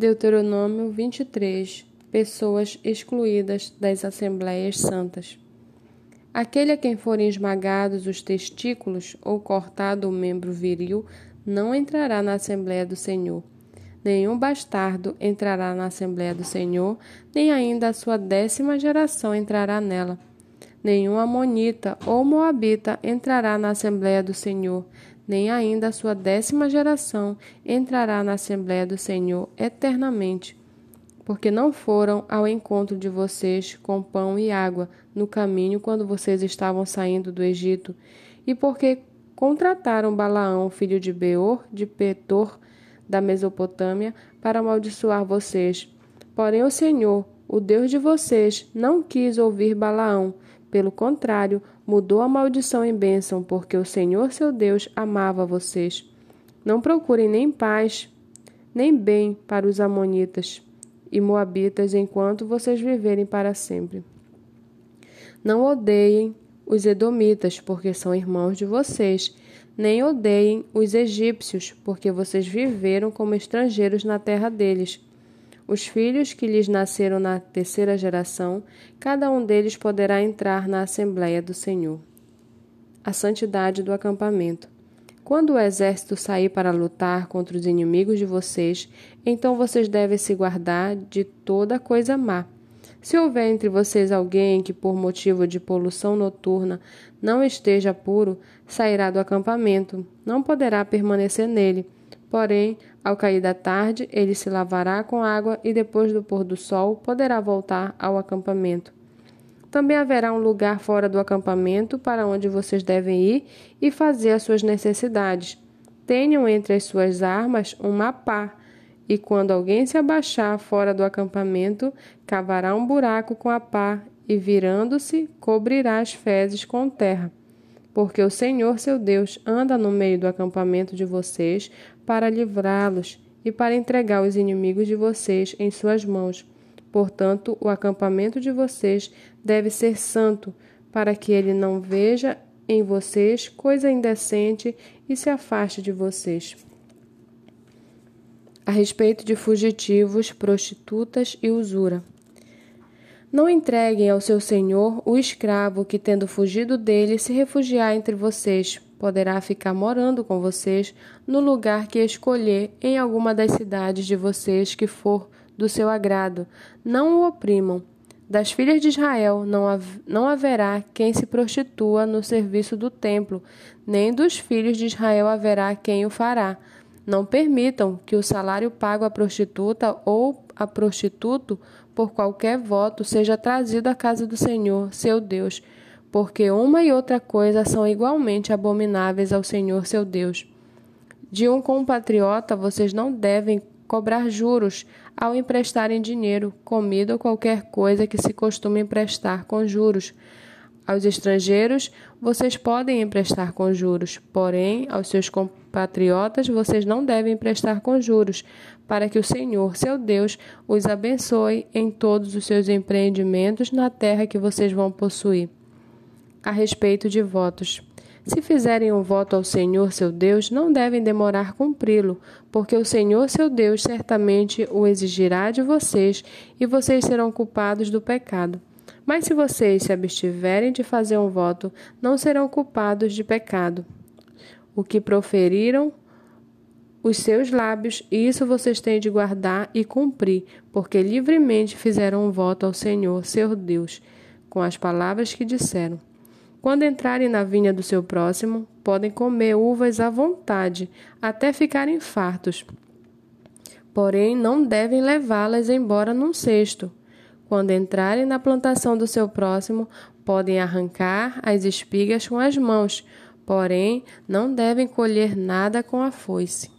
Deuteronômio 23 Pessoas excluídas das Assembleias Santas. Aquele a quem forem esmagados os testículos ou cortado o membro viril não entrará na Assembleia do Senhor. Nenhum bastardo entrará na Assembleia do Senhor, nem ainda a sua décima geração entrará nela. Nenhum amonita ou moabita entrará na Assembleia do Senhor, nem ainda a sua décima geração entrará na Assembleia do Senhor eternamente, porque não foram ao encontro de vocês com pão e água no caminho quando vocês estavam saindo do Egito, e porque contrataram Balaão, filho de Beor, de Petor, da Mesopotâmia, para amaldiçoar vocês. Porém, o Senhor, o Deus de vocês, não quis ouvir Balaão, pelo contrário, mudou a maldição em bênção, porque o Senhor seu Deus amava vocês. Não procurem nem paz, nem bem para os Amonitas e Moabitas enquanto vocês viverem para sempre. Não odeiem os Edomitas, porque são irmãos de vocês, nem odeiem os egípcios, porque vocês viveram como estrangeiros na terra deles. Os filhos que lhes nasceram na terceira geração, cada um deles poderá entrar na Assembleia do Senhor. A santidade do acampamento. Quando o exército sair para lutar contra os inimigos de vocês, então vocês devem se guardar de toda coisa má. Se houver entre vocês alguém que, por motivo de poluição noturna, não esteja puro, sairá do acampamento, não poderá permanecer nele Porém, ao cair da tarde, ele se lavará com água e depois do pôr do sol poderá voltar ao acampamento. Também haverá um lugar fora do acampamento para onde vocês devem ir e fazer as suas necessidades. Tenham entre as suas armas uma pá, e quando alguém se abaixar fora do acampamento, cavará um buraco com a pá e, virando-se, cobrirá as fezes com terra porque o Senhor seu Deus anda no meio do acampamento de vocês para livrá-los e para entregar os inimigos de vocês em suas mãos. Portanto, o acampamento de vocês deve ser santo, para que ele não veja em vocês coisa indecente e se afaste de vocês. A respeito de fugitivos, prostitutas e usura. Não entreguem ao seu senhor o escravo que, tendo fugido dele, se refugiar entre vocês. Poderá ficar morando com vocês no lugar que escolher em alguma das cidades de vocês que for do seu agrado. Não o oprimam. Das filhas de Israel não, não haverá quem se prostitua no serviço do templo, nem dos filhos de Israel haverá quem o fará. Não permitam que o salário pago à prostituta ou a prostituto por qualquer voto seja trazido à casa do Senhor, seu Deus, porque uma e outra coisa são igualmente abomináveis ao Senhor, seu Deus. De um compatriota vocês não devem cobrar juros ao emprestarem dinheiro, comida ou qualquer coisa que se costume emprestar com juros. Aos estrangeiros vocês podem emprestar com juros, porém aos seus compatriotas vocês não devem emprestar com juros, para que o Senhor, seu Deus, os abençoe em todos os seus empreendimentos na terra que vocês vão possuir. A respeito de votos. Se fizerem um voto ao Senhor, seu Deus, não devem demorar cumpri-lo, porque o Senhor, seu Deus, certamente o exigirá de vocês e vocês serão culpados do pecado. Mas se vocês se abstiverem de fazer um voto, não serão culpados de pecado. O que proferiram os seus lábios, isso vocês têm de guardar e cumprir, porque livremente fizeram um voto ao Senhor, seu Deus, com as palavras que disseram. Quando entrarem na vinha do seu próximo, podem comer uvas à vontade, até ficarem fartos. Porém, não devem levá-las embora num cesto. Quando entrarem na plantação do seu próximo, podem arrancar as espigas com as mãos, porém, não devem colher nada com a foice.